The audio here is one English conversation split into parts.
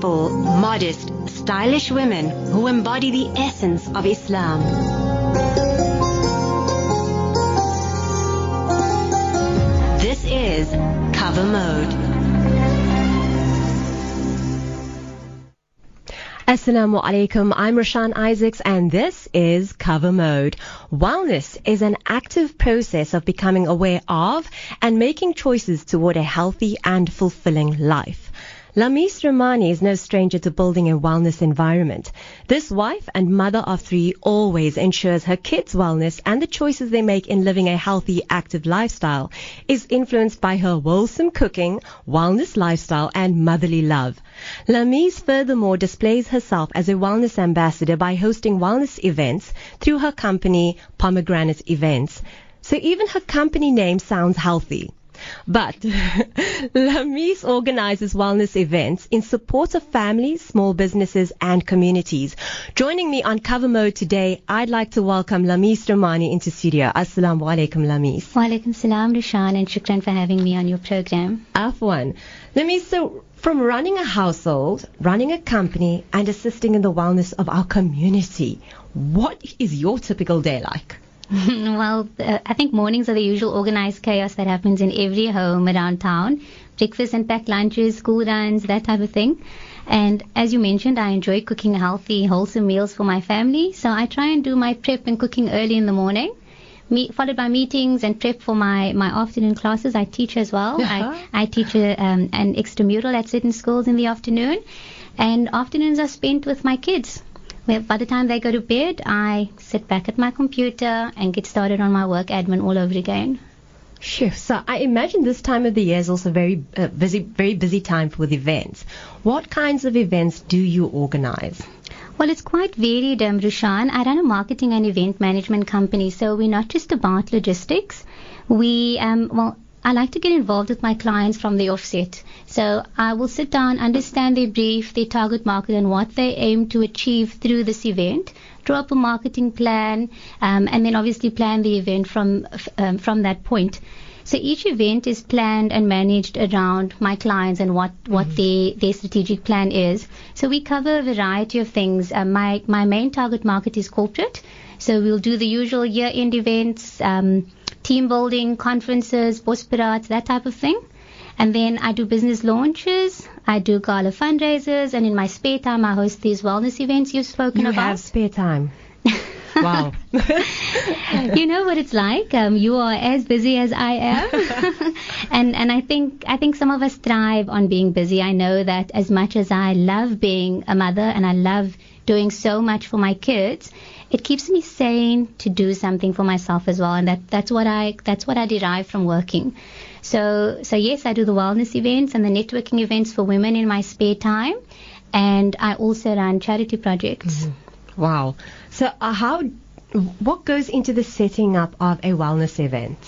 graceful, modest, stylish women who embody the essence of Islam. This is Cover Mode. Assalamu alaikum. I'm Rashan Isaacs and this is Cover Mode. Wellness is an active process of becoming aware of and making choices toward a healthy and fulfilling life. Lameez Roomaney is no stranger to building a wellness environment. This wife and mother of three always ensures her kids' wellness and the choices they make in living a healthy, active lifestyle is influenced by her wholesome cooking, wellness lifestyle, and motherly love. Lameez furthermore displays herself as a wellness ambassador by hosting wellness events through her company, Pomegranate Events. So even her company name sounds healthy. But Lameez organizes wellness events in support of families, small businesses, and communities. Joining me on cover mode today, I'd like to welcome Lameez Roomaney into studio. Assalamu alaikum, Lameez. Wa alaikum salam, Rushan, and shukran for having me on your program. Afwan. Lameez, so from running a household, running a company, and assisting in the wellness of our community, what is your typical day like? well, uh, I think mornings are the usual organized chaos that happens in every home around town. Breakfast and packed lunches, school runs, that type of thing. And as you mentioned, I enjoy cooking healthy, wholesome meals for my family. So I try and do my prep and cooking early in the morning. Me, followed by meetings and prep for my, my afternoon classes. I teach as well. Uh-huh. I, I teach a, um, an extramural at certain schools in the afternoon. And afternoons are spent with my kids. Well, by the time they go to bed, I sit back at my computer and get started on my work admin all over again. Sure. So I imagine this time of the year is also very uh, busy, very busy time with events. What kinds of events do you organize? Well, it's quite varied, um, Rushan. I run a marketing and event management company, so we're not just about logistics. We, um, well, I like to get involved with my clients from the offset. So I will sit down, understand their brief, their target market, and what they aim to achieve through this event. Draw up a marketing plan, um, and then obviously plan the event from um, from that point. So each event is planned and managed around my clients and what, what mm-hmm. their, their strategic plan is. So we cover a variety of things. Uh, my, my main target market is corporate. So we'll do the usual year-end events, um, team building, conferences, bosberaads, that type of thing. And then I do business launches, I do gala fundraisers, and in my spare time I host these wellness events you've spoken you about. You have spare time. wow. you know what it's like. Um, you are as busy as I am, and and I think I think some of us thrive on being busy. I know that as much as I love being a mother and I love doing so much for my kids, it keeps me sane to do something for myself as well, and that that's what I that's what I derive from working. So so yes, I do the wellness events and the networking events for women in my spare time, and I also run charity projects. Mm-hmm. Wow. So uh, how what goes into the setting up of a wellness event?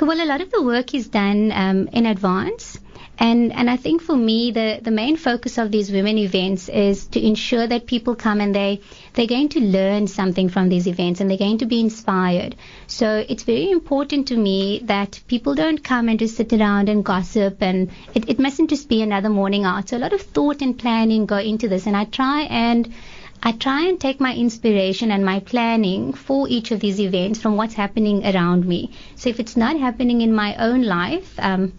Well, a lot of the work is done um, in advance. And and I think for me the, the main focus of these women events is to ensure that people come and they they're going to learn something from these events and they're going to be inspired. So it's very important to me that people don't come and just sit around and gossip and it, it mustn't just be another morning out. So a lot of thought and planning go into this and I try and I try and take my inspiration and my planning for each of these events from what's happening around me. So if it's not happening in my own life, um,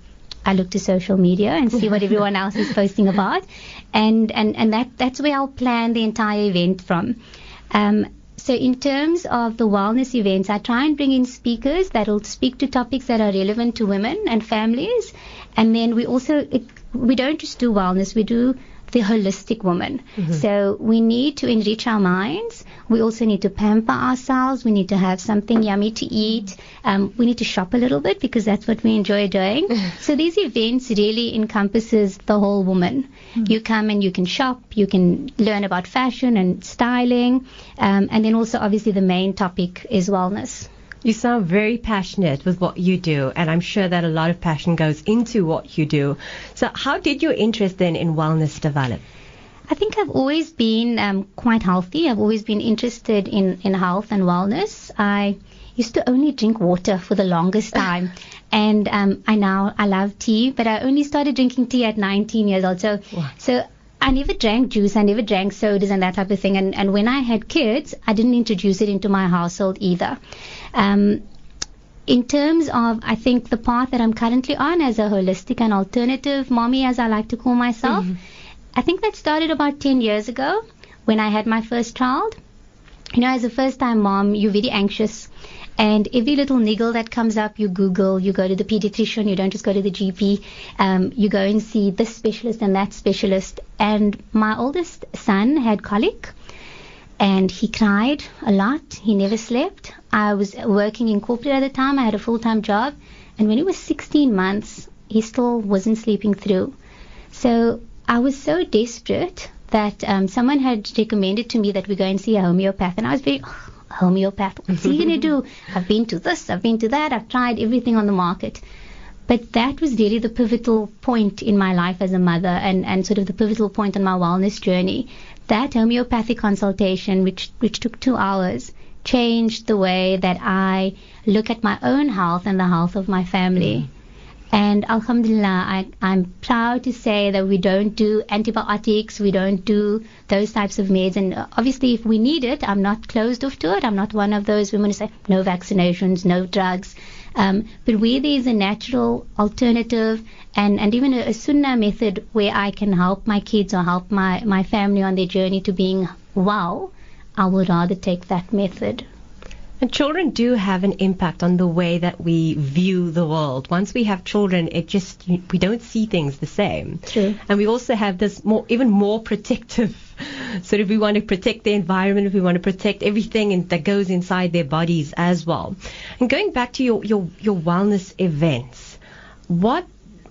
I look to social media and see what everyone else is posting about, and and and that that's where I'll plan the entire event from. Um, so in terms of the wellness events, I try and bring in speakers that will speak to topics that are relevant to women and families, and then we also we don't just do wellness, we do the holistic woman. Mm-hmm. So we need to enrich our minds. We also need to pamper ourselves. We need to have something yummy to eat. Um, we need to shop a little bit because that's what we enjoy doing. so these events really encompasses the whole woman. Mm-hmm. You come and you can shop. You can learn about fashion and styling. Um, and then also obviously the main topic is wellness. You sound very passionate with what you do, and I'm sure that a lot of passion goes into what you do. So, how did your interest then in wellness develop? I think I've always been um, quite healthy. I've always been interested in, in health and wellness. I used to only drink water for the longest time. and um, I now I love tea, but I only started drinking tea at 19 years old. So, wow. so I never drank juice. I never drank sodas and that type of thing. And, and when I had kids, I didn't introduce it into my household either. Um, in terms of, I think the path that I'm currently on as a holistic and alternative mommy, as I like to call myself, mm-hmm. I think that started about 10 years ago when I had my first child. You know, as a first time mom, you're very anxious. And every little niggle that comes up, you Google, you go to the pediatrician, you don't just go to the GP. Um, you go and see this specialist and that specialist. And my oldest son had colic and he cried a lot. He never slept. I was working in corporate at the time. I had a full time job. And when he was 16 months, he still wasn't sleeping through. So I was so desperate that um, someone had recommended to me that we go and see a homeopath. And I was very, oh, homeopath. What's he going to do? I've been to this, I've been to that, I've tried everything on the market. But that was really the pivotal point in my life as a mother and, and sort of the pivotal point on my wellness journey. That homeopathic consultation, which, which took two hours, changed the way that I look at my own health and the health of my family. Mm. And Alhamdulillah, I, I'm proud to say that we don't do antibiotics, we don't do those types of meds. And obviously, if we need it, I'm not closed off to it. I'm not one of those women who say no vaccinations, no drugs. Um, but where there is a natural alternative and, and even a, a sunnah method where I can help my kids or help my, my family on their journey to being well, I would rather take that method. And children do have an impact on the way that we view the world. Once we have children, it just we don't see things the same. True. And we also have this more, even more protective. sort of we want to protect the environment, we want to protect everything in, that goes inside their bodies as well. And going back to your your your wellness events, what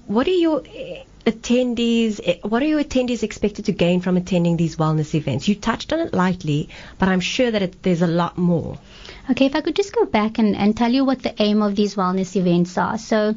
what are your attendees, eh, what are your attendees expected to gain from attending these wellness events? You touched on it lightly, but I'm sure that it, there's a lot more. Okay, if I could just go back and, and tell you what the aim of these wellness events are. So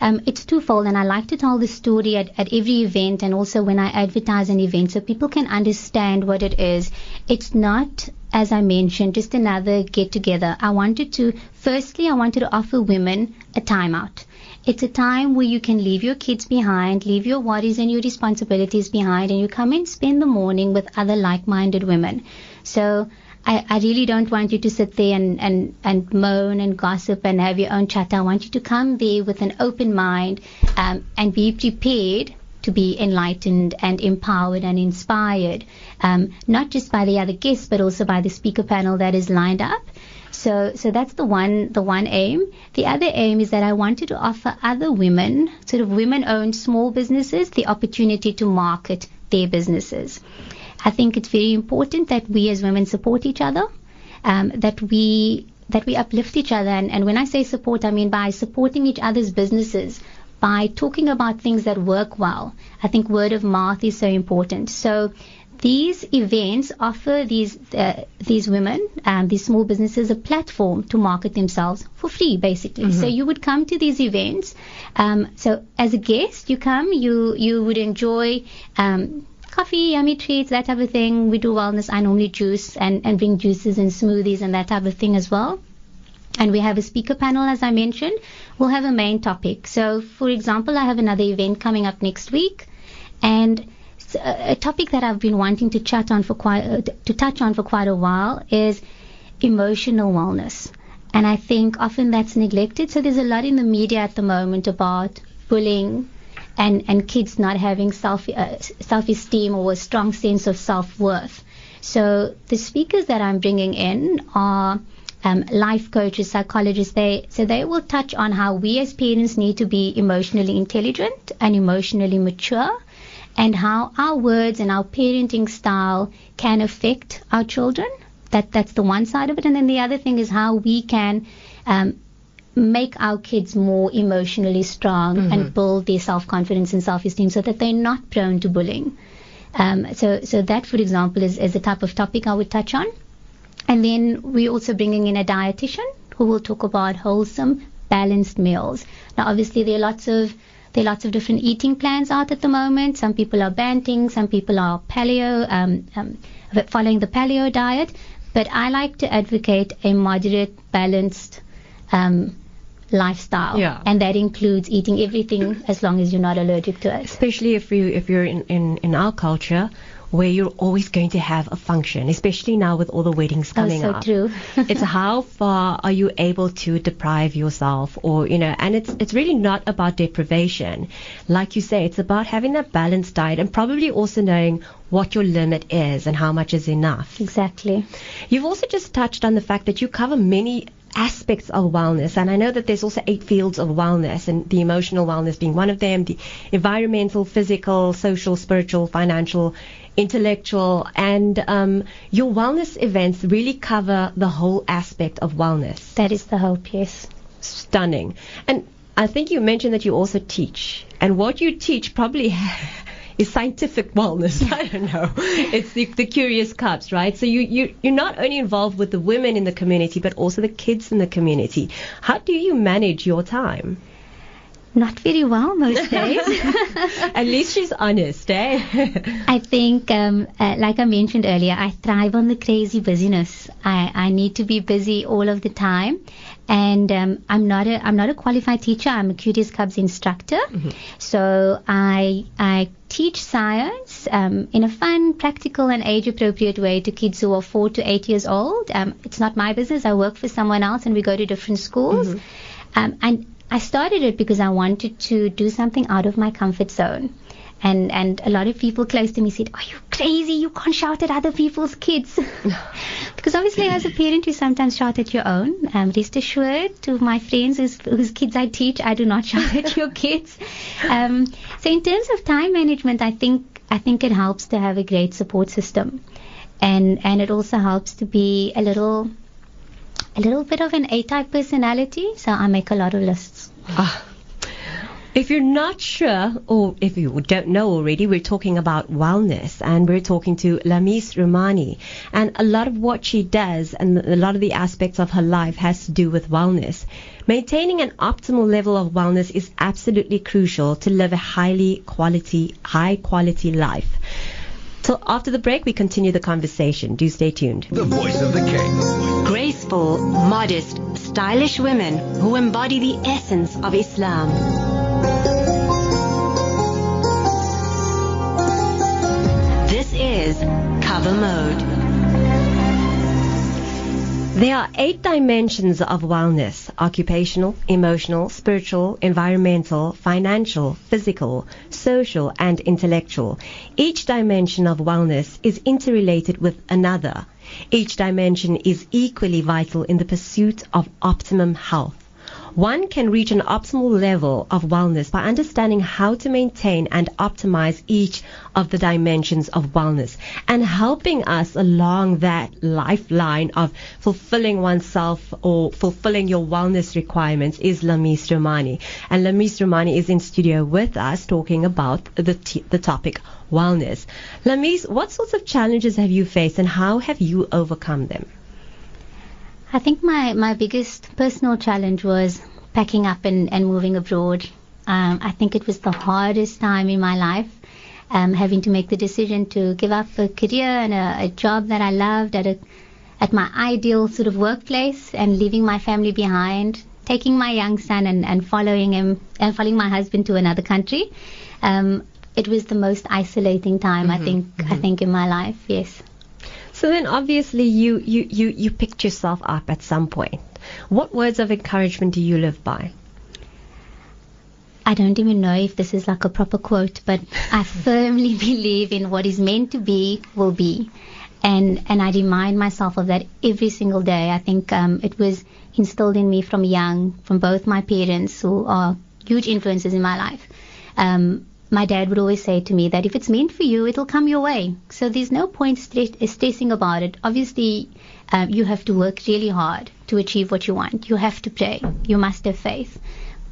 um, it's twofold, and I like to tell the story at, at every event and also when I advertise an event so people can understand what it is. It's not as I mentioned, just another get together. I wanted to, firstly, I wanted to offer women a timeout. It's a time where you can leave your kids behind, leave your worries and your responsibilities behind, and you come and spend the morning with other like-minded women. So I, I really don't want you to sit there and, and, and moan and gossip and have your own chat. I want you to come there with an open mind um, and be prepared to be enlightened and empowered and inspired, um, not just by the other guests, but also by the speaker panel that is lined up. So, so that's the one, the one aim. The other aim is that I wanted to offer other women, sort of women-owned small businesses, the opportunity to market their businesses. I think it's very important that we as women support each other, um, that we that we uplift each other. And, and when I say support, I mean by supporting each other's businesses, by talking about things that work well. I think word of mouth is so important. So these events offer these uh, these women, um, these small businesses, a platform to market themselves for free, basically. Mm-hmm. So you would come to these events. Um, so as a guest, you come, you you would enjoy. Um, coffee, yummy treats, that type of thing. We do wellness. I normally juice and, and bring juices and smoothies and that type of thing as well. And we have a speaker panel, as I mentioned. We'll have a main topic. So, for example, I have another event coming up next week, and a topic that I've been wanting to chat on for quite uh, to touch on for quite a while is emotional wellness. And I think often that's neglected. So there's a lot in the media at the moment about bullying, and, and kids not having self uh, self esteem or a strong sense of self worth. So the speakers that I'm bringing in are um, life coaches, psychologists. They so they will touch on how we as parents need to be emotionally intelligent and emotionally mature, and how our words and our parenting style can affect our children. That that's the one side of it, and then the other thing is how we can um, make our kids more emotionally strong mm-hmm. and build their self-confidence and self-esteem so that they're not prone to bullying. Um, so, so that, for example, is, is the type of topic I would touch on. And then we're also bringing in a dietitian who will talk about wholesome, balanced meals. Now, obviously, there are lots of there are lots of different eating plans out at the moment. Some people are Banting, some people are paleo, um, um, following the paleo diet. But I like to advocate a moderate, balanced um, lifestyle. Yeah. And that includes eating everything as long as you're not allergic to it. Especially if you if you're in, in, in our culture where you're always going to have a function, especially now with all the weddings coming oh, so up. true. it's how far are you able to deprive yourself or you know and it's it's really not about deprivation like you say it's about having that balanced diet and probably also knowing what your limit is and how much is enough exactly you've also just touched on the fact that you cover many aspects of wellness and I know that there's also eight fields of wellness and the emotional wellness being one of them the environmental physical social spiritual financial intellectual, and um, your wellness events really cover the whole aspect of wellness. That is the hope, yes. Stunning. And I think you mentioned that you also teach, and what you teach probably. is scientific wellness. I don't know. It's the, the Curious Cubs, right? So you, you, you're not only involved with the women in the community, but also the kids in the community. How do you manage your time? Not very well most days. At least she's honest, eh? I think, um, uh, like I mentioned earlier, I thrive on the crazy busyness. I, I need to be busy all of the time, and um, I'm not a I'm not a qualified teacher. I'm a Curious Cubs instructor, mm-hmm. so I I teach science um, in a fun, practical, and age-appropriate way to kids who are four to eight years old. Um, it's not my business. I work for someone else, and we go to different schools. Mm-hmm. Um, and I started it because I wanted to do something out of my comfort zone. And and a lot of people close to me said, "Are you crazy? You can't shout at other people's kids." because obviously, as a parent, you sometimes shout at your own. Um, rest assured, to my friends whose, whose kids I teach, I do not shout at your kids. Um, so in terms of time management, I think I think it helps to have a great support system, and and it also helps to be a little a little bit of an A-type personality, so I make a lot of lists. Ah. If you're not sure, or if you don't know already, we're talking about wellness, and we're talking to Lameez Roomaney. And a lot of what she does, and a lot of the aspects of her life, has to do with wellness. Maintaining an optimal level of wellness is absolutely crucial to live a highly quality, high quality life. So after the break, we continue the conversation. Do stay tuned. The voice of the king. Graceful, modest, stylish women who embody the essence of Islam. This is Cover Mode. There are eight dimensions of wellness occupational, emotional, spiritual, environmental, financial, physical, social, and intellectual. Each dimension of wellness is interrelated with another. Each dimension is equally vital in the pursuit of optimum health. One can reach an optimal level of wellness by understanding how to maintain and optimize each of the dimensions of wellness and helping us along that lifeline of fulfilling oneself or fulfilling your wellness requirements is Lameez Roomaney. And Lameez Roomaney is in studio with us talking about the, t- the topic wellness. Lameez, what sorts of challenges have you faced and how have you overcome them? I think my, my biggest personal challenge was packing up and, and moving abroad. Um, I think it was the hardest time in my life, um, having to make the decision to give up a career and a, a job that I loved at a at my ideal sort of workplace and leaving my family behind, taking my young son and, and following him and following my husband to another country. Um, it was the most isolating time mm-hmm, I think mm-hmm. I think in my life. Yes. So then obviously you, you, you, you picked yourself up at some point. What words of encouragement do you live by? I don't even know if this is like a proper quote, but I firmly believe in what is meant to be will be. And, and I remind myself of that every single day. I think um, it was instilled in me from young, from both my parents, who are huge influences in my life. Um, my dad would always say to me that if it's meant for you, it'll come your way. So there's no point stressing about it. Obviously, um, you have to work really hard to achieve what you want. You have to pray. You must have faith.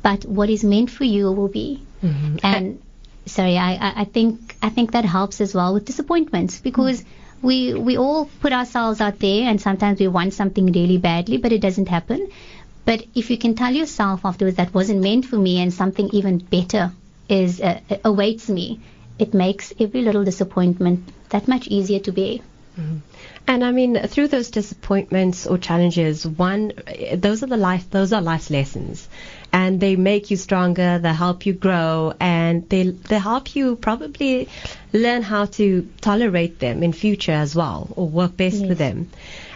But what is meant for you will be. Mm-hmm. And sorry, I, I think I think that helps as well with disappointments because mm-hmm. we we all put ourselves out there and sometimes we want something really badly, but it doesn't happen. But if you can tell yourself afterwards that wasn't meant for me and something even better is uh, awaits me, it makes every little disappointment that much easier to bear. And I mean, through those disappointments or challenges, one, those are the life, those are life's lessons, and they make you stronger. They help you grow, and they they help you probably learn how to tolerate them in future as well, or work best Yes. with them.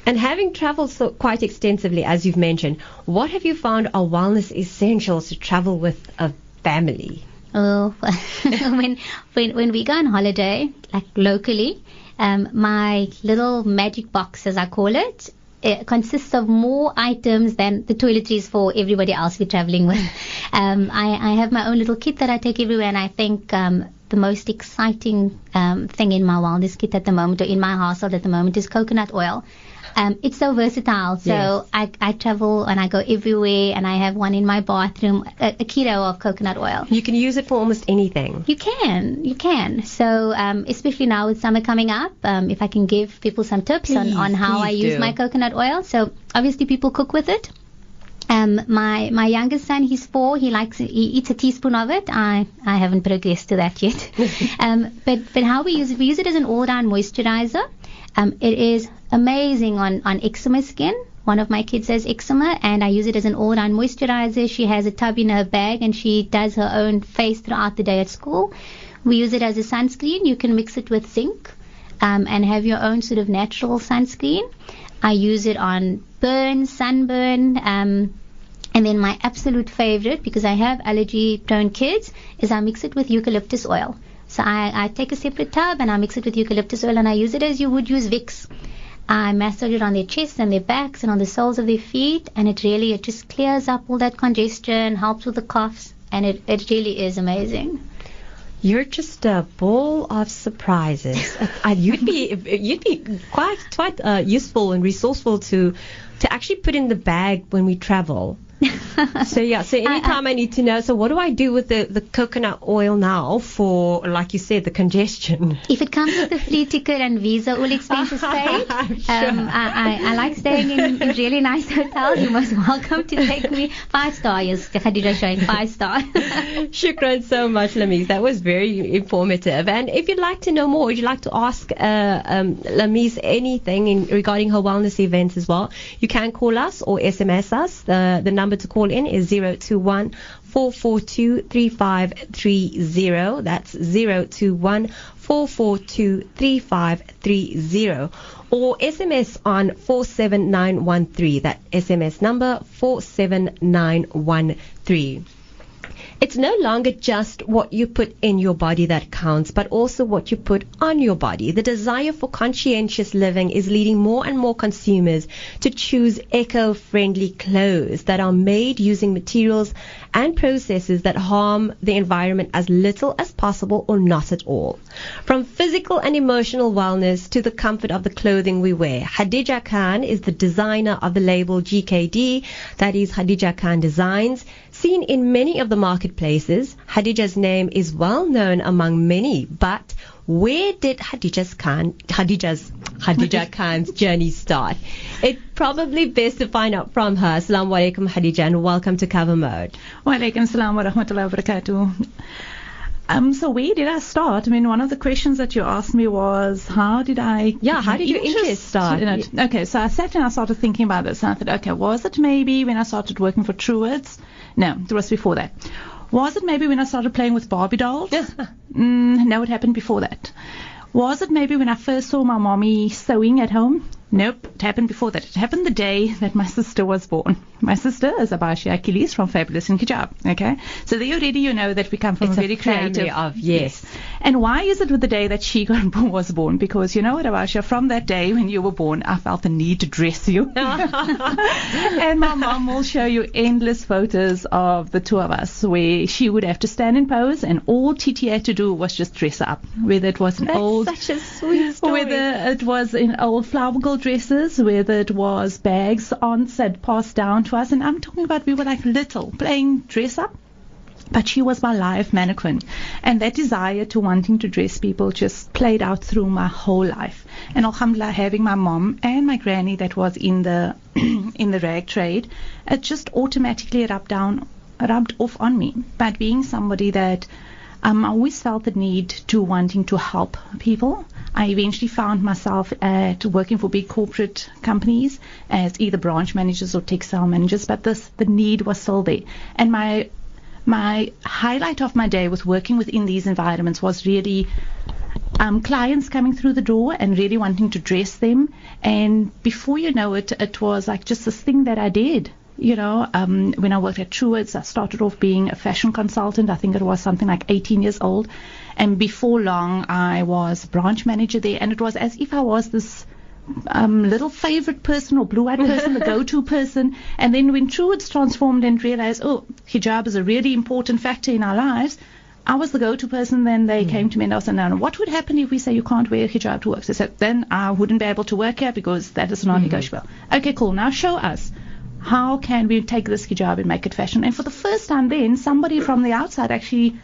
And having traveled so quite extensively, as you've mentioned, what have you found are wellness essentials to travel with a family? Oh, when when when we go on holiday, like locally, um, my little magic box, as I call it, it consists of more items than the toiletries for everybody else we're traveling with. Um, I, I have my own little kit that I take everywhere, and I think um, the most exciting um, thing in my wellness kit at the moment, or in my household at the moment, is coconut oil. Um, it's so versatile. So Yes. I, I travel and I go everywhere, and I have one in my bathroom, a, a kilo of coconut oil. You can use it for almost anything. You can, you can. So, um, especially now with summer coming up, um, if I can give people some tips on, Please, on how I please use do. my coconut oil. So, obviously, people cook with it. Um, my my youngest son, he's four. He likes he eats a teaspoon of it. I I haven't progressed to that yet. um, but but how we use it, we use it as an all-round moisturizer. Um, it is amazing on on eczema skin. One of my kids has eczema, and I use it as an all-round moisturizer. She has a tub in her bag, and she does her own face throughout the day at school. We use it as a sunscreen. You can mix it with zinc um, and have your own sort of natural sunscreen. I use it on burn, sunburn, um, and then my absolute favorite, because I have allergy-prone kids, is I mix it with eucalyptus oil. So I, I take a separate tub and I mix it with eucalyptus oil and I use it as you would use Vicks. I massage it on their chests and their backs and on the soles of their feet, and it really it just clears up all that congestion, helps with the coughs, and it, it really is amazing. You're just a ball of surprises. uh, you'd be you'd be quite quite uh, useful and resourceful to to actually put in the bag when we travel. So yeah, so anytime I, need to know, so what do I do with the, the coconut oil now for, like you said, the congestion? If it comes with a free ticket and visa, all expenses paid, sure. um, I, I, I like staying in, in really nice hotels. You're most welcome to take me. Five star, yes, Khadija showing five star. Shukran so much, Lameez. That was very informative. And if you'd like to know more, would you like to ask uh, um, Lameez anything in, regarding her wellness events as well, you can call us or SMS us. The, the number to call in is 021 442 3530. That's 021 442 3530. Or SMS on 47913. That SMS number 47913. It's no longer just what you put in your body that counts, but also what you put on your body. The desire for conscientious living is leading more and more consumers to choose eco-friendly clothes that are made using materials and processes that harm the environment as little as possible or not at all. From physical and emotional wellness to the comfort of the clothing we wear, Gadija Khan is the designer of the label GKD, that is Gadija Khan Designs. Seen in many of the marketplaces, Gadija's name is well known among many, but where did Gadija's Khan, Gadija's, Gadija Khan's journey start? It's probably best to find out from her. Assalamu alaikum Gadija and welcome to Cover Mode. Wa alaikum salam wa rahmatullahi wa barakatuh. Um, so where did I start? I mean, one of the questions that you asked me was, how did I? Yeah, how did your interest start? in it? Okay, so I sat and I started thinking about this, and I thought, okay, was it maybe when I started working for Truworths? No, it was before that. Was it maybe when I started playing with Barbie dolls? mm, no, it happened before that. Was it maybe when I first saw my mommy sewing at home? Nope, it happened before that. It happened the day that my sister was born. My sister is Abashi Achilles from Fabulous in Hijab. Okay, so there already you know that we come from It's a very creative. of- yes. And why is it with the day that she got, was born? Because you know what, Abasha, from that day when you were born, I felt the need to dress you. and my mom will show you endless photos of the two of us where she would have to stand in pose and all Titi had to do was just dress up. Whether it was an That's old such a sweet story. whether it was in old flower girl dresses, whether it was bags aunts had passed down to us, and I'm talking about we were like little playing dress up. But she was my life mannequin. And that desire to wanting to dress people just played out through my whole life. And alhamdulillah, having my mom and my granny that was in the in the rag trade, it just automatically rubbed down rubbed off on me. But being somebody that um, I always felt the need to wanting to help people. I eventually found myself at working for big corporate companies as either branch managers or textile managers, but this the need was still there. And my my highlight of my day with working within these environments was really um, clients coming through the door and really wanting to dress them. And before you know it, it was like just this thing that I did. You know, um, when I worked at Truworths, I started off being a fashion consultant. I think it was something like 18 years old. And before long, I was branch manager there. And it was as if I was this um, little favorite person or blue-eyed person, the go-to person. And then when Truworths transformed and realized, oh, hijab is a really important factor in our lives, I was the go-to person. Then they mm. came to me and I said, no, what would happen if we say you can't wear hijab to work? They said, then I wouldn't be able to work here because that is non-negotiable. Mm. Okay, cool. Now show us. How can we take this hijab and make it fashion? And for the first time then, somebody from the outside actually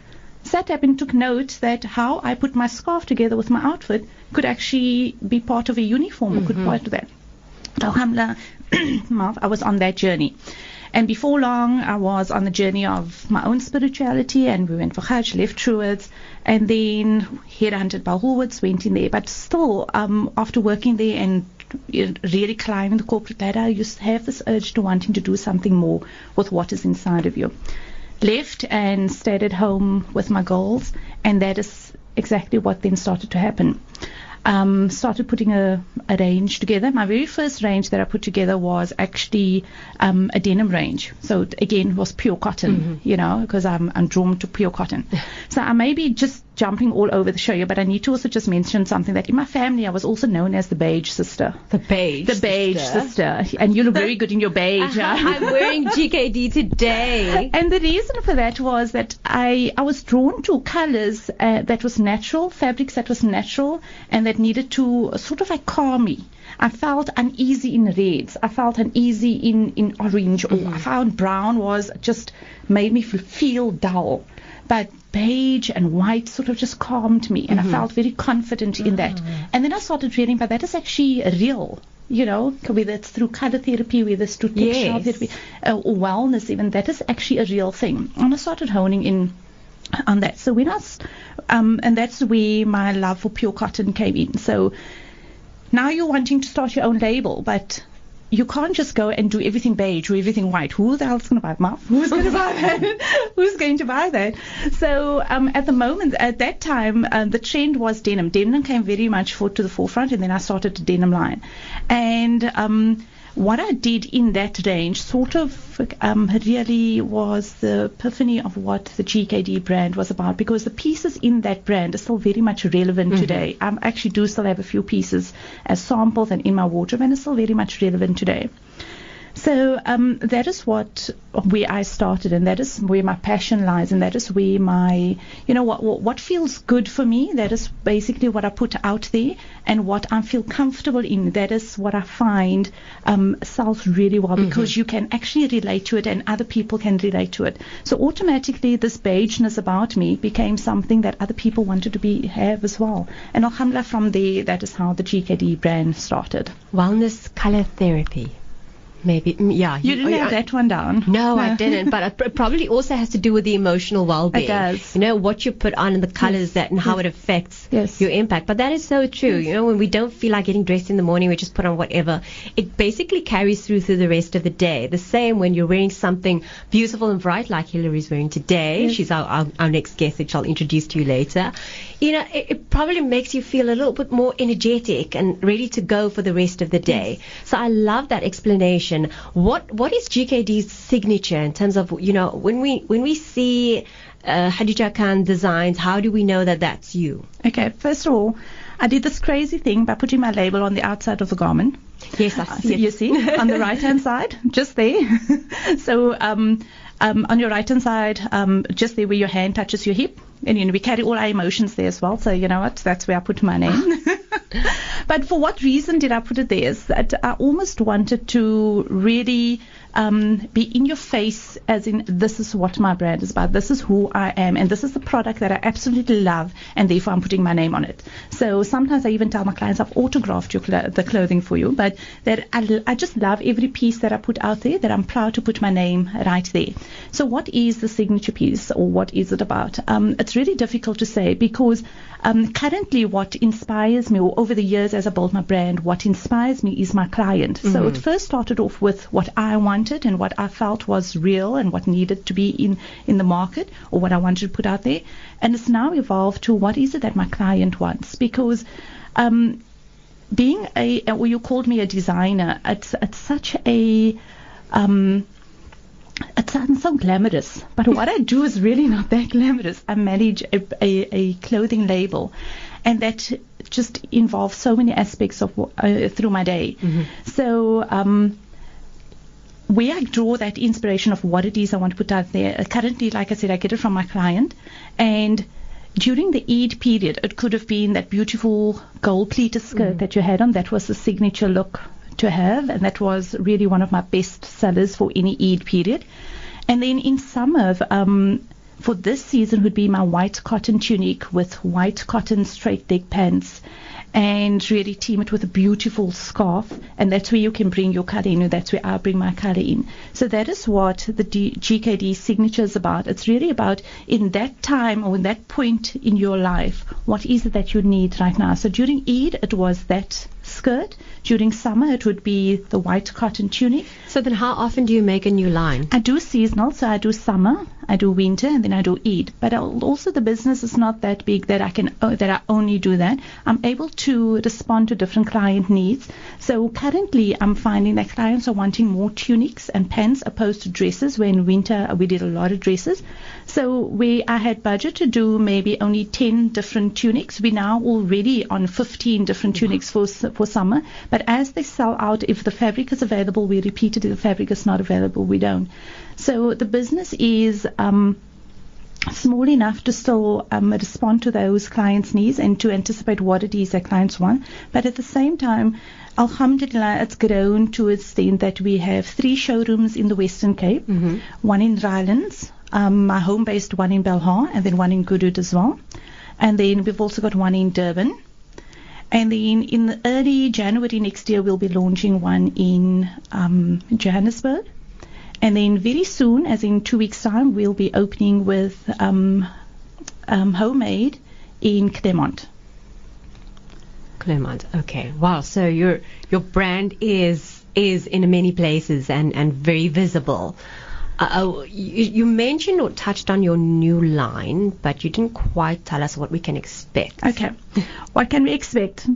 sat up and took note that how I put my scarf together with my outfit could actually be part of a uniform mm-hmm. or could part of that. Alhamdulillah, I was on that journey. And before long, I was on the journey of my own spirituality, and we went for Hajj, left Truworths, and then headhunted by Woolworths, went in there. But still, um, after working there and really climbing the corporate ladder, you have this urge to wanting to do something more with what is inside of you. Left and stayed at home with my goals, and that is exactly what then started to happen um, started putting a, a, range together. My very first range that I put together was actually um, a denim range. So again, was pure cotton, mm-hmm. you know, because I'm, I'm drawn to pure cotton. so I may be just jumping all over the show here, but I need to also just mention something that in my family I was also known as the beige sister. The beige. The beige sister. sister. And you look very good in your beige. uh I'm wearing GKD today. And the reason for that was that I I was drawn to colors uh, that was natural, fabrics that was natural, and that needed to sort of like calm me. I felt uneasy in reds. I felt uneasy in, in orange. Mm-hmm. I found brown was just made me feel dull. But beige and white sort of just calmed me, and mm-hmm. I felt very confident in that. Mm-hmm. And then I started reading, but that is actually real. You know, whether it's through color therapy, whether it's through textile yes. therapy, uh, or wellness, even that is actually a real thing. And I started honing in on that. So when I, um, and that's where my love for pure cotton came in. So now you're wanting to start your own label, but you can't just go and do everything beige or everything white. Who the hell's going to buy Muff? Who's going to buy that? Who's going to buy that? So um, at the moment, at that time, uh, the trend was denim. Denim came very much for, to the forefront, and then I started a denim line. And um, what I did in that range sort of um, really was the epiphany of what the GKD brand was about because the pieces in that brand are still very much relevant mm-hmm. today. I actually do still have a few pieces as samples and in my wardrobe and it's still very much relevant today. So um, that is what where I started, and that is where my passion lies, and that is where my you know what what feels good for me. That is basically what I put out there, and what I feel comfortable in. That is what I find um, sells really well mm-hmm. because you can actually relate to it, and other people can relate to it. So automatically, this beigeness about me became something that other people wanted to be have as well. And alhamdulillah, from there, that is how the GKD brand started. Wellness color therapy. Maybe, mm, yeah. You, didn't have I, that one down. No, no, I didn't. But it probably also has to do with the emotional well-being. It does. You know what you put on and the colors yes. that and how yes. it affects yes. your impact. But that is so true. You know, when we don't feel like getting dressed in the morning, we just put on whatever. It basically carries through through the rest of the day. The same when you're wearing something beautiful and bright like Hillary's wearing today. She's our, our, our next guest, which I'll introduce to you later. You know, it, it, probably makes you feel a little bit more energetic and ready to go for the rest of the day. So I love that explanation. What what is GKD's signature in terms of you know when we when we see uh, Gadija Khan designs, how do we know that that's you? Okay, first of all, I did this crazy thing by putting my label on the outside of the garment. Yes, I see. Uh, you see on the right hand side, just there. so um, um, on your right hand side, um, just there where your hand touches your hip, and you know we carry all our emotions there as well. So you know what? That's where I put my name. but for what reason did I put it there? Is that I almost wanted to really um, be in your face, as in this is what my brand is about. This is who I am, and this is the product that I absolutely love, and therefore I'm putting my name on it. So sometimes I even tell my clients I've autographed your cl- the clothing for you, but that I, I just love every piece that I put out there. That I'm proud to put my name right there. So what is the signature piece, or what is it about? Um, it's really difficult to say because Um, currently, what inspires me, or over the years as I built my brand, what inspires me is my client. So it first started off with what I wanted and what I felt was real and what needed to be in, in the market or what I wanted to put out there. And it's now evolved to what is it that my client wants because um, being a, well, you called me a designer, it's, it's such a, um, it sounds so glamorous, but what I do is really not that glamorous. I manage a, a, a clothing label, and that just involves so many aspects of uh, through my day. So. Um, where I draw that inspiration of what it is I want to put out there. uh, Currently, like I said, I get it from my client, and during the Eid period, it could have been that beautiful gold pleated skirt that you had on. That was the signature look to have, and that was really one of my best sellers for any Eid period. And then in summer, um, for this season would be my white cotton tunic with white cotton straight leg pants and really team it with a beautiful scarf and that's where you can bring your color in and that's where I bring my color in. So that is what the D- GKD signature is about. It's really about in that time or in that point in your life, what is it that you need right now? So during Eid, it was that skirt. During summer, it would be the white cotton tunic. So then how often do you make a new line? I do seasonal, so I do summer, I do winter, and then I do Eid. But I'll- also the business is not that big that I can uh, that I only do that. I'm able to respond to different client needs. So currently, I'm finding that clients are wanting more tunics and pants opposed to dresses. Where in winter we did a lot of dresses. So we I had budget to do maybe only 10 different tunics. We're now already on 15 different tunics for for summer. But as they sell out, if the fabric is available, we repeat it. If the fabric is not available, we don't. So the business is um, small enough to still um, respond to those clients' needs and to anticipate what it is that clients want. But at the same time, Alhamdulillah, it's grown to its extent that we have three showrooms in the Western Cape, one in Rylands, um, my home-based one in Belhar, and then one in Goodwood as well. And then we've also got one in Durban. And then in early January next year, we'll be launching one in um, Johannesburg. And then very soon, as in two weeks' time, we'll be opening with um, um, Homemade in Claremont. Claremont. Okay. Wow. So your your brand is is in many places and and very visible. Uh, oh, you, you mentioned or touched on your new line, but you didn't quite tell us what we can expect. Okay. what can we expect?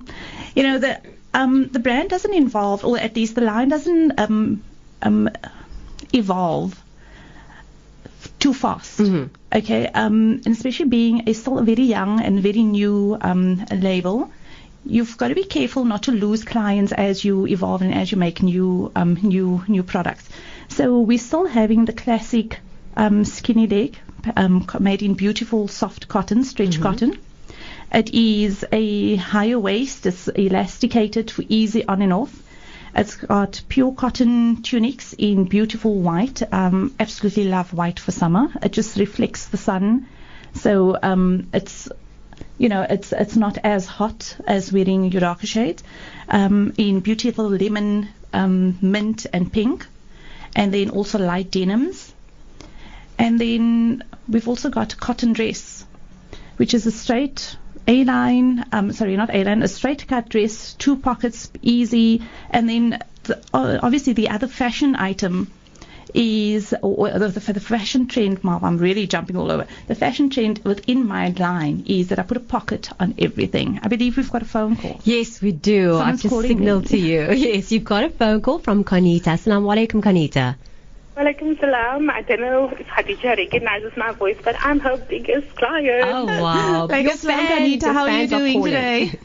You know, the um, the brand doesn't involve, or at least the line doesn't um, um, evolve too fast. Okay. Um, and especially being a still a very young and very new um, label. You've got to be careful not to lose clients as you evolve and as you make new um, new new products. So we're still having the classic um, skinny leg um, made in beautiful soft cotton, stretch cotton. It is a higher waist. It's elasticated for easy on and off. It's got pure cotton tunics in beautiful white. Um, absolutely love white for summer. It just reflects the sun. So um, it's you know, it's it's not as hot as wearing your darker shades. Um, in beautiful lemon, um, mint, and pink, and then also light denims. And then we've also got cotton dress, which is a straight A-line, um, sorry, not A-line, a straight cut dress, two pockets, easy. And then the, obviously the other fashion item is, oh, oh, or, or the, the fashion trend, Marv, I'm really jumping all over. The fashion trend within my line is that I put a pocket on everything. I believe we've got a phone call. Yes, we do. Someone's I've just calling signaled me. to you. Yes, you've got a phone call from Kanita. Assalamu alaikum, Kanita. Walaikum salam. I don't know if Gadija recognizes my voice, but I'm her biggest client. Oh wow. Like Your Islam, fans- Kanita, how are you doing calling. today?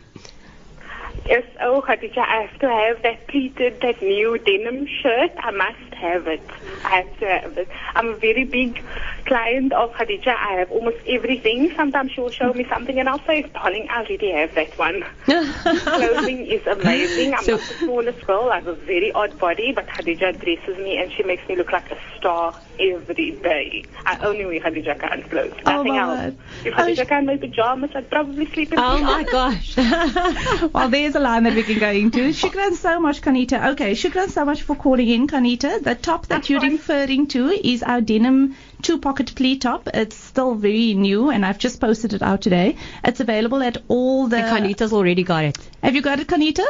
Yes, oh Gadija, I have to have that pleated, that new denim shirt. I must have it. I have to have it. I'm a very big client of Gadija. I have almost everything. Sometimes she will show me something and I'll say, darling, I already have that one. Clothing is amazing. I'm So- not the smallest girl. I have a very odd body, but Gadija dresses me and she makes me look like a star every day. I only wear Gadija Khan's clothes. Oh, Nothing else. word. If Oh, Gadija sh- Khan made pajamas, I'd probably sleep in Oh my gosh. well, there's a line that we can go into. Shukran so much, Kanita. Okay, shukran so much for calling in, Kanita. The top that That's you're fine. referring to is our denim two pocket pleat top. It's still very new and I've just posted it out today. It's available at all the. And Conita's already got it. Have you got it, Conita?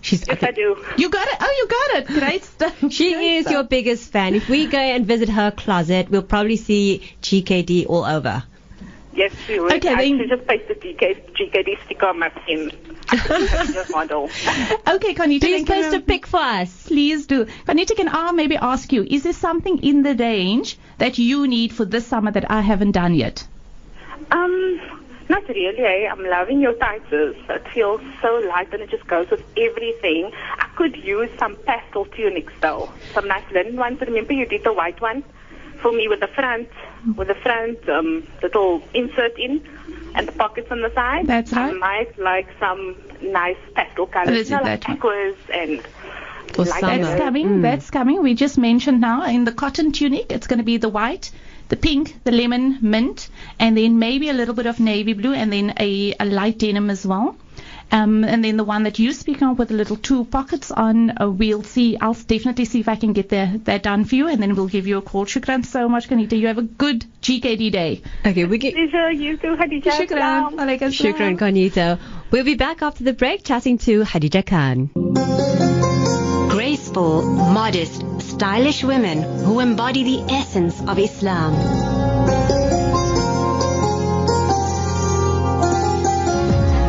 She's Yes, I do. You got it? Oh, you got it. Great stuff. She Great is stuff. your biggest fan. If we go and visit her closet, we'll probably see GKD all over. Yes, we would. Okay, I then- actually just pasted GK, GKD sticker on my skin. Just model. Okay, Conita. Please then can post I- a pic for us. Please do. Conita, can I maybe ask you, is there something in the range that you need for this summer that I haven't done yet? Um, not really. Eh? I'm loving your tights. It feels so light and it just goes with everything. I could use some pastel tunics though. Some nice linen ones. Remember you did the white one for me with the front, with the front um, little insert in and the pockets on the side. That's right. I might like some nice pastel colors. Is you know, like that one? aquas and For like. That's coming. Mm. That's coming. We just mentioned now in the cotton tunic, it's going to be the white, the pink, the lemon, mint, and then maybe a little bit of navy blue, and then a, a light denim as well. Um, and then the one that you speak of with the little two pockets on, uh, we'll see. I'll definitely see if I can get that, that done for you, and then we'll give you a call. Shukran so much, Kanita. You have a good GKD day. Okay, we get. Pleasure, you too, Gadija. Shukran. Salam. Alaikum Shukran, salam. Conito. We'll be back after the break chatting to Gadija Khan. Graceful, modest, stylish women who embody the essence of Islam.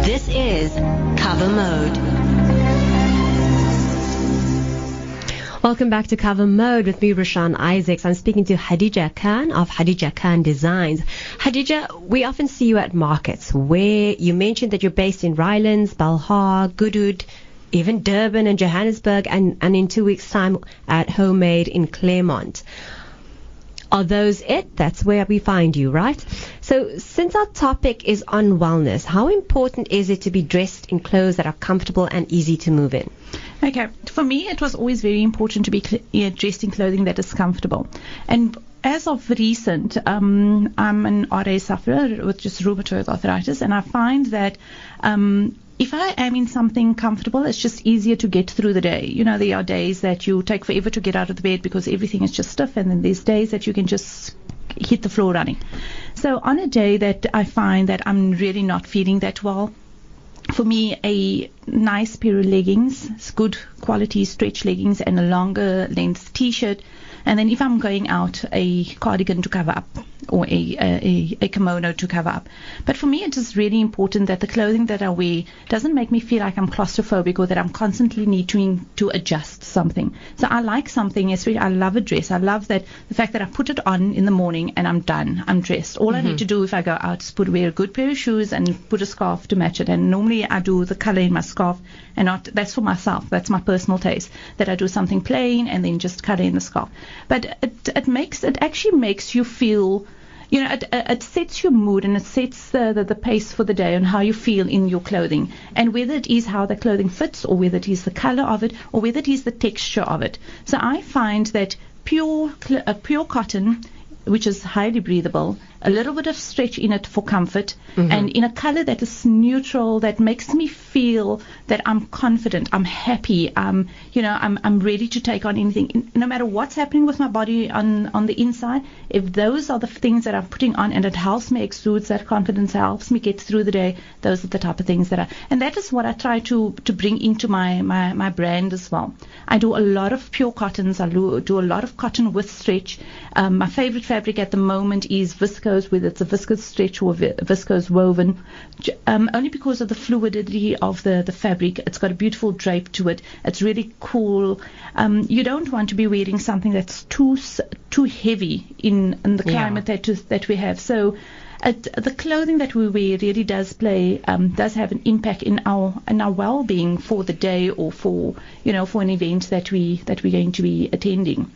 This is Cover Mode. Welcome back to Cover Mode with me, Rashan Isaacs. I'm speaking to Gadija Khan of Gadija Khan Designs. Gadija, we often see you at markets where you mentioned that you're based in Rylands, Belhar, Goodwood, even Durban and Johannesburg, and, and in two weeks' time at Homemade in Claremont. Are those it? That's where we find you, right? So, since our topic is on wellness, how important is it to be dressed in clothes that are comfortable and easy to move in? Okay, for me, it was always very important to be dressed in clothing that is comfortable. And as of recent, um, I'm an RA sufferer with just rheumatoid arthritis, and I find that um, if I am in something comfortable, it's just easier to get through the day. You know, there are days that you take forever to get out of the bed because everything is just stiff, and then there's days that you can just hit the floor running. So on a day that I find that I'm really not feeling that well, for me, a nice pair of leggings, good quality stretch leggings, and a longer length t-shirt. And then if I'm going out, a cardigan to cover up or a, a, a kimono to cover up. But for me, it is really important that the clothing that I wear doesn't make me feel like I'm claustrophobic or that I'm constantly needing to adjust something. So I like something, especially I love a dress. I love that the fact that I put it on in the morning and I'm done. I'm dressed. All I need mm-hmm. to do if I go out is put wear a good pair of shoes and put a scarf to match it. And normally I do the color in my scarf and not that's for myself. That's my personal taste. That I do something plain and then just color in the scarf. But it it makes it actually makes you feel you know, it, it sets your mood and it sets the, the, the pace for the day and how you feel in your clothing. And whether it is how the clothing fits or whether it is the color of it or whether it is the texture of it. So I find that pure, uh, pure cotton, which is highly breathable, a little bit of stretch in it for comfort, and in a color that is neutral, that makes me feel that I'm confident, I'm happy, um, you know, I'm, I'm ready to take on anything. No matter what's happening with my body on, on the inside, if those are the things that I'm putting on and it helps me exudes that confidence, helps me get through the day, those are the type of things that I, and that is what I try to, to bring into my, my, my brand as well. I do a lot of pure cottons, I do, do a lot of cotton with stretch. Um, my favorite fabric at the moment is viscose, whether it's a viscose stretch or vi- viscose woven, um, only because of the fluidity of the, the fabric. It's got a beautiful drape to it. It's really cool. Um, you don't want to be wearing something that's too too heavy in, in the Yeah. climate that that we have. So. It, the clothing that we wear really does play um, does have an impact in our in our well-being for the day or for you know for an event that we that we're going to be attending.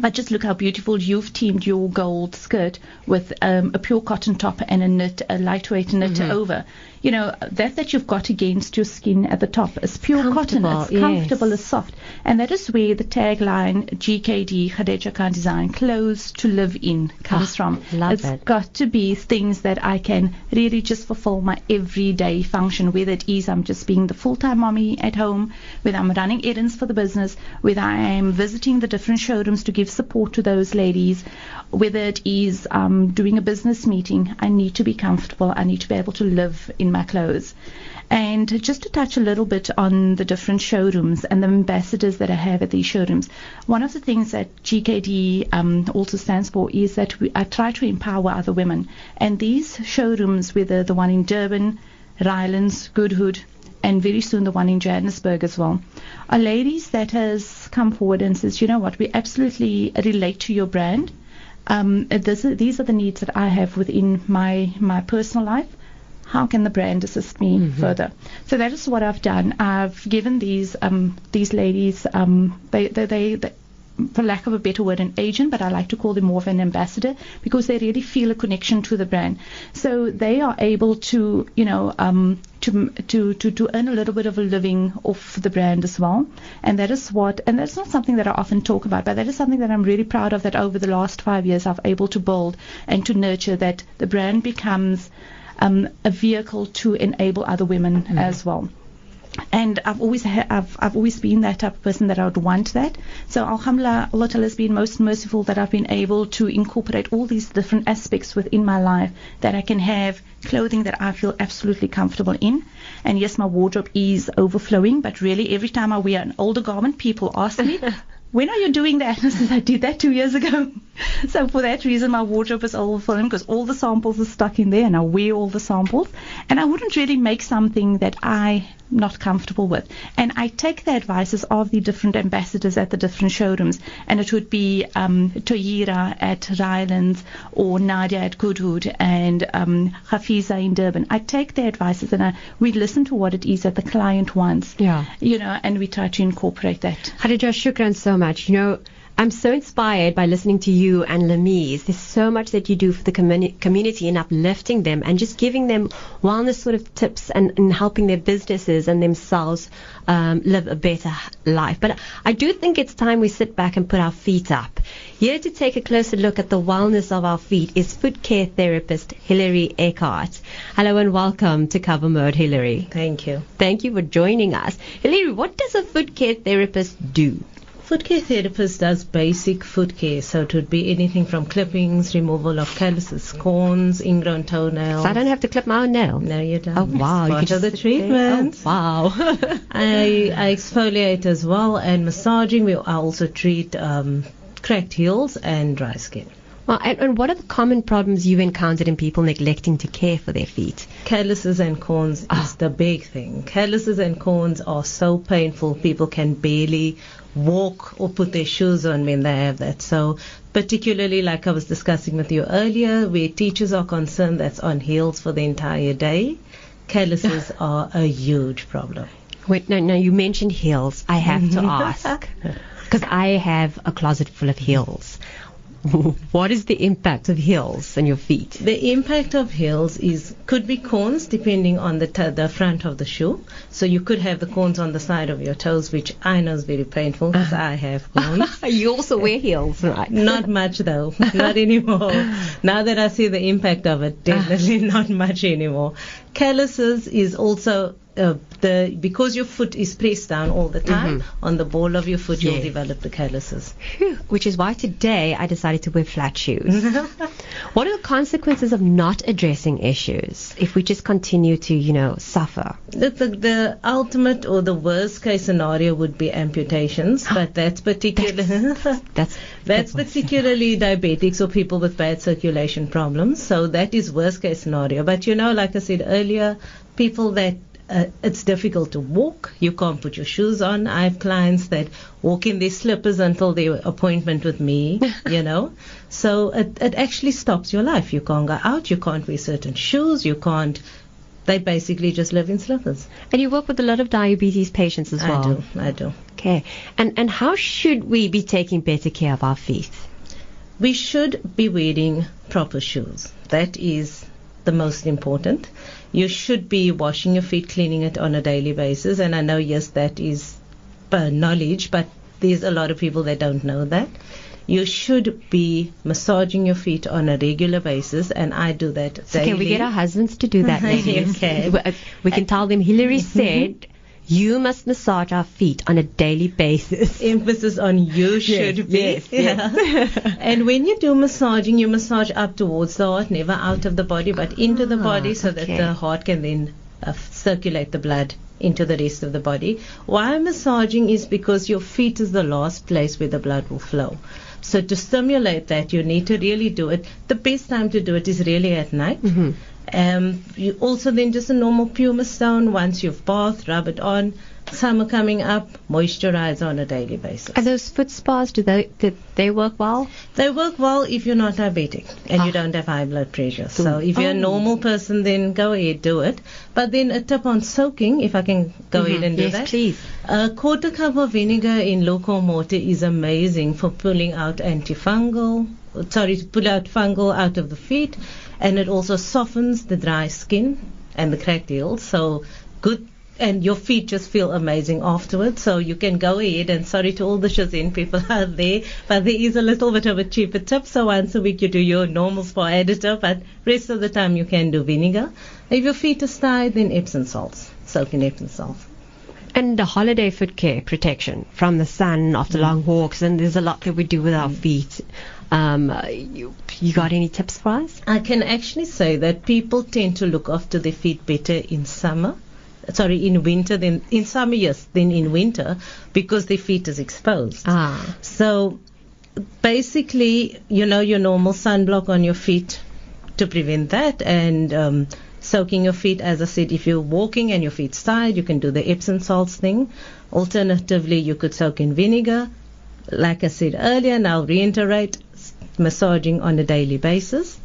But just look how beautiful you've teamed your gold skirt with um, a pure cotton top and a knit, a lightweight knit over. You know, that that you've got against your skin at the top is pure cotton. Comfortable, It's yes. comfortable, it's soft. And that is where the tagline GKD, Gadija Khan Design, clothes to live in, comes Ah, from. love It's it. got to be things that I can really just fulfill my everyday function, whether it is I'm just being the full-time mommy at home, whether I'm running errands for the business, whether I am visiting the different showrooms to give support to those ladies, whether it is um, doing a business meeting, I need to be comfortable. I need to be able to live in my clothes. And just to touch a little bit on the different showrooms and the ambassadors that I have at these showrooms, one of the things that GKD um, also stands for is that we, I try to empower other women. And these showrooms, whether the one in Durban, Rylands, Goodwood, and very soon the one in Johannesburg as well, are ladies that has come forward and says, you know what, we absolutely relate to your brand. Um, this, these are the needs that I have within my my personal life. How can the brand assist me further? So that is what I've done. I've given these um, these ladies um, they, they, they, they for lack of a better word, an agent, but I like to call them more of an ambassador because they really feel a connection to the brand. So they are able to, you know, um, to, to, to, to earn a little bit of a living off the brand as well. And that is what, and that's not something that I often talk about, but that is something that I'm really proud of that over the last five years I've able to build and to nurture that the brand becomes um, a vehicle to enable other women as well and I've always ha- I've, I've always been that type of person that I would want that. So Alhamdulillah, Allah has been most merciful that I've been able to incorporate all these different aspects within my life that I can have clothing that I feel absolutely comfortable in. And yes, my wardrobe is overflowing, but really every time I wear an older garment, people ask me, when are you doing that? I said, I did that two years ago. so for that reason, my wardrobe is overflowing because all the samples are stuck in there and I wear all the samples. And I wouldn't really make something that I'm not comfortable with. And I take the advices of the different ambassadors at the different showrooms. And it would be um, Toyira at Rylands or Nadia at Goodwood and um, Hafiza in Durban. I take their advices and I, we listen to what it is that the client wants. Yeah. You know, and we try to incorporate that. Gadija, shukran so much. You know, I'm so inspired by listening to you and Lameez. There's so much that you do for the communi- community and uplifting them and just giving them wellness sort of tips and, and helping their businesses and themselves um, live a better life. But I do think it's time we sit back and put our feet up. Here to take a closer look at the wellness of our feet is foot care therapist Hilary Eckhart. Hello and welcome to Cover Mode, Hilary. Thank you. Thank you for joining us. Hilary, what does a foot care therapist do? Foot care therapist does basic foot care, so it would be anything from clippings, removal of calluses, corns, ingrown toenails. So I don't have to clip my own nail. No, you don't. Oh wow! It's you part can of the just treatment. Oh, wow. I, I exfoliate as well, and massaging. We I also treat um, cracked heels and dry skin. well, and, and what are the common problems you've encountered in people neglecting to care for their feet? Calluses and corns Ah. is the big thing. Calluses and corns are so painful, people can barely walk or put their shoes on when they have that. So, particularly like I was discussing with you earlier, where teachers are concerned that's on heels for the entire day, calluses are a huge problem. Wait, no, no. You mentioned heels. I have to ask because I have a closet full of heels. what is the impact of heels on your feet? The impact of heels is could be cones depending on the t- the front of the shoe. So you could have the cones on the side of your toes, which I know is very painful because ah. I have corns. you also wear heels, right? Not much though, not anymore. Now that I see the impact of it, ah. definitely not much anymore. Calluses is also uh, the because your foot is pressed down all the time on the ball of your foot, you'll develop the calluses. Which is why today I decided to wear flat shoes. what are the consequences of not addressing issues if we just continue to, you know, suffer? The, the, the ultimate or the worst case scenario would be amputations, but that's particular. That's That's that was- particularly diabetics or people with bad circulation problems. So that is worst case scenario. But you know, like I said earlier, people that uh, it's difficult to walk. You can't put your shoes on. I have clients that walk in their slippers until their appointment with me, you know. So it, it actually stops your life. You can't go out. You can't wear certain shoes. You can't. They basically just live in slippers. And you work with a lot of diabetes patients as well. I do. I do. Okay. And and how should we be taking better care of our feet? we should be wearing proper shoes. That is the most important. you should be washing your feet, cleaning it on a daily basis. And I know, yes, that is uh, knowledge, but there's a lot of people that don't know that. You should be massaging your feet on a regular basis, and I do that daily. Can we get our husbands to do that? Okay. We- We can tell them Hillary said you must massage our feet on a daily basis. emphasis on you should be. yes, yes. Yeah. and when you do massaging, you massage up towards the heart, never out of the body, but into the body so that the heart can then uh, circulate the blood into the rest of the body. Why massaging is because your feet is the last place where the blood will flow. So to stimulate that, you need to really do it. The best time to do it is really at night. Mm-hmm. Um, you also then just a normal pumice stone once you've bathed, rub it on. Summer coming up, moisturize on a daily basis. Are those foot spas, do they, do they work well? They work well if you're not diabetic and you Ah. don't have high blood pressure. So if you're a Oh. normal person, then go ahead, do it. But then a tip on soaking, if I can go ahead and do Mm-hmm. yes, that. please. A quarter cup of vinegar in lukewarm water is amazing for pulling out antifungal, sorry, to pull out fungal out of the feet, and it also softens the dry skin and the cracked heels. So good. And your feet just feel amazing afterwards, so you can go ahead and sorry to all the Shazin people out there, but there is a little bit of a cheaper tip. So once a week you do your normal spa editor, but rest of the time you can do vinegar. If your feet are tired, then Epsom salts, soak in Epsom salts. And the holiday foot care protection from the sun after mm. long walks, and there's a lot that we do with our mm. feet. Um, you, you got any tips for us? I can actually say that people tend to look after their feet better in summer. Sorry, in winter than in summer, yes, than in winter because their feet is exposed. Ah, So basically, you know, your normal sunblock on your feet to prevent that and um, soaking your feet. As I said, if you're walking and your feet's tired, you can do the Epsom salts thing. Alternatively, you could soak in vinegar. Like I said earlier, and I'll reiterate, massaging on a daily basis.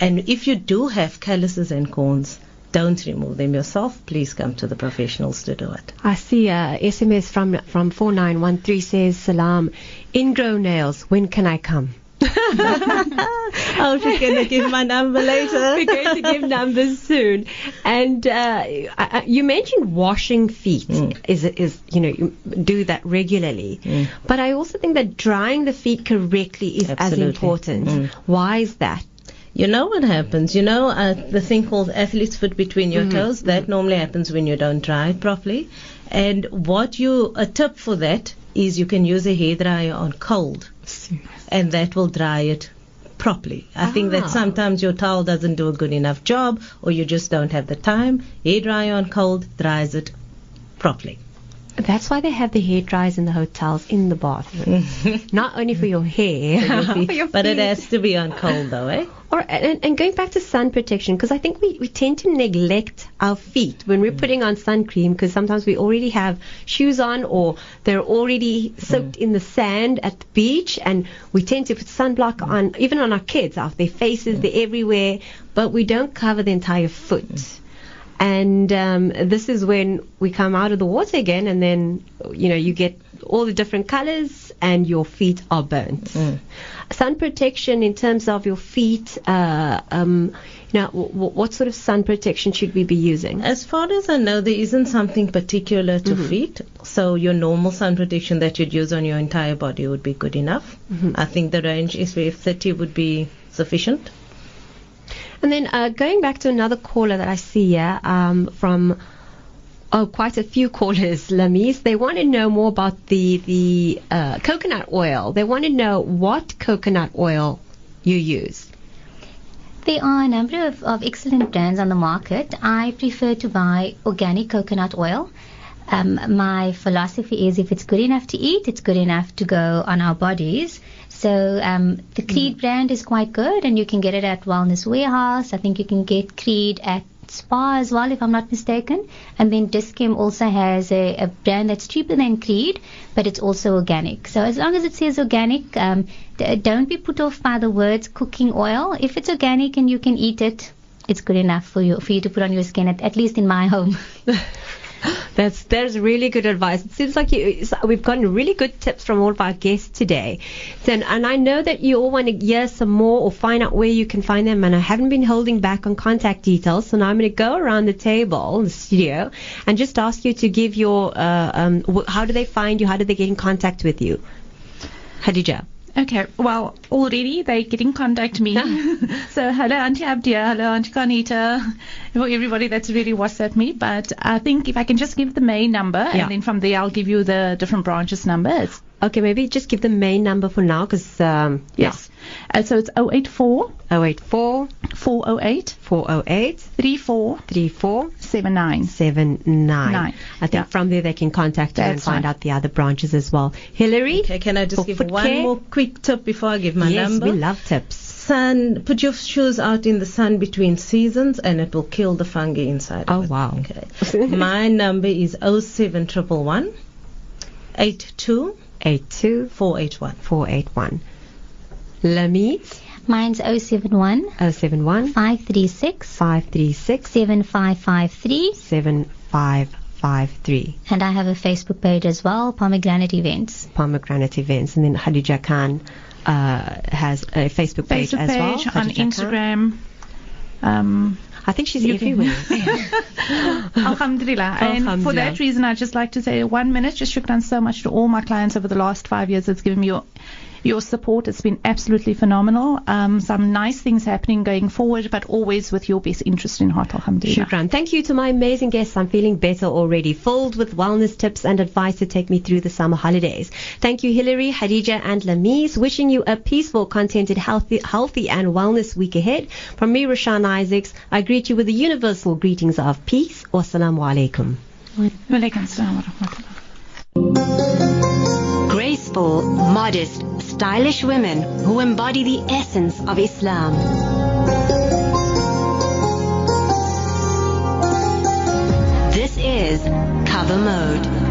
And if you do have calluses and corns, don't remove them yourself. Please come to the professionals to do it. I see a SMS from from 4913 says, Salam, ingrown nails, when can I come? Oh, she's going to give my number later. We're going to give numbers soon. And uh, you mentioned washing feet Mm. is is you know you do that regularly, but I also think that drying the feet correctly is as important. Mm. Why is that? You know what happens? You know uh, the thing called athlete's foot between Mm-hmm. your toes? That normally happens when you don't dry it properly. And what you, a tip for that is you can use a hairdryer on cold and that will dry it properly. I think Ah. that sometimes your towel doesn't do a good enough job or you just don't have the time. Hairdryer on cold dries it properly. That's why they have the hair dryers in the hotels in the bathroom, not only for your hair, for your but it has to be on cold though, eh? Or and, and going back to sun protection, because I think we, we tend to neglect our feet when we're mm. putting on sun cream, because sometimes we already have shoes on or they're already soaked mm. in the sand at the beach, and we tend to put sunblock mm. on even on our kids, off their faces, they're everywhere, but we don't cover the entire foot. And um, this is when we come out of the water again, and then you know you get all the different colors, and your feet are burnt. Sun protection in terms of your feet. Uh, um, now, w- w- what sort of sun protection should we be using? As far as I know, there isn't something particular to feet. So your normal sun protection that you'd use on your entire body would be good enough. I think the range SPF 30 would be sufficient. And then uh, going back to another caller that I see here um, from oh quite a few callers, Lameez. They want to know more about the the uh, coconut oil. They want to know what coconut oil you use. There are a number of, of excellent brands on the market. I prefer to buy organic coconut oil. Um, my philosophy is if it's good enough to eat, it's good enough to go on our bodies. So um, the Crede brand is quite good, and you can get it at Wellness Warehouse. I think you can get Crede at Spar as well, if I'm not mistaken. And then Dis-Chem also has a, a brand that's cheaper than Crede, but it's also organic. So as long as it says organic, um, d- don't be put off by the words cooking oil. If it's organic and you can eat it, it's good enough for you for you to put on your skin. At, at least in my home. That's that's really good advice. It seems like you, we've gotten really good tips from all of our guests today. Then, and I know that you all want to hear some more or find out where you can find them. And I haven't been holding back on contact details, so now I'm going to go around the table, the studio, and just ask you to give your uh, um, how do they find you? How do they get in contact with you? Gadija. Okay, well, already they get in contact me. so hello, Auntie Abdia, hello, Auntie Carnita, for everybody that's really WhatsApp me. But I think if I can just give the main number, Yeah. and then from there I'll give you the different branches numbers. Okay, maybe just give the main number for now, because um, Yes. Uh, so it's 084 yeah. 084 408 408 3479. 3479. Nine. I think Yeah. from there they can contact you and find right. out the other branches as well. Hillary? Okay, can I just give one care? more quick tip before I give my yes, number? we love tips. sun, put your shoes out in the sun between seasons and it will kill the fungi inside. Oh, of it. wow. Okay. My number is 07111 82 82 481. 481. Lameez? Mine's 071 071 536 536 7553. 7553. And I have a Facebook page as well, Pomegranate Events. Pomegranate events. And then Gadija Khan uh, has a Facebook page Facebook as well. page on Instagram. Um, I think she's You everywhere. Alhamdulillah. And for that reason, I'd just like to say one minute, just shukran so much to all my clients over the last five years. It's given me your, your support. It's been absolutely phenomenal. Um, some nice things happening going forward, but always with your best interest in heart, alhamdulillah. Shukran. Thank you to my amazing guests. I'm feeling better already, filled with wellness tips and advice to take me through the summer holidays. Thank you, Hilary, Gadija, and Lameez. Wishing you a peaceful, contented, healthy, healthy and wellness week ahead. From me, Rashan Isaacs, I greet you with the universal greetings of peace. Wassalamu alaikum. Walaikum assalam wa rahmatullah. Graceful, modest, stylish women who embody the essence of Islam. This is Cover Mode.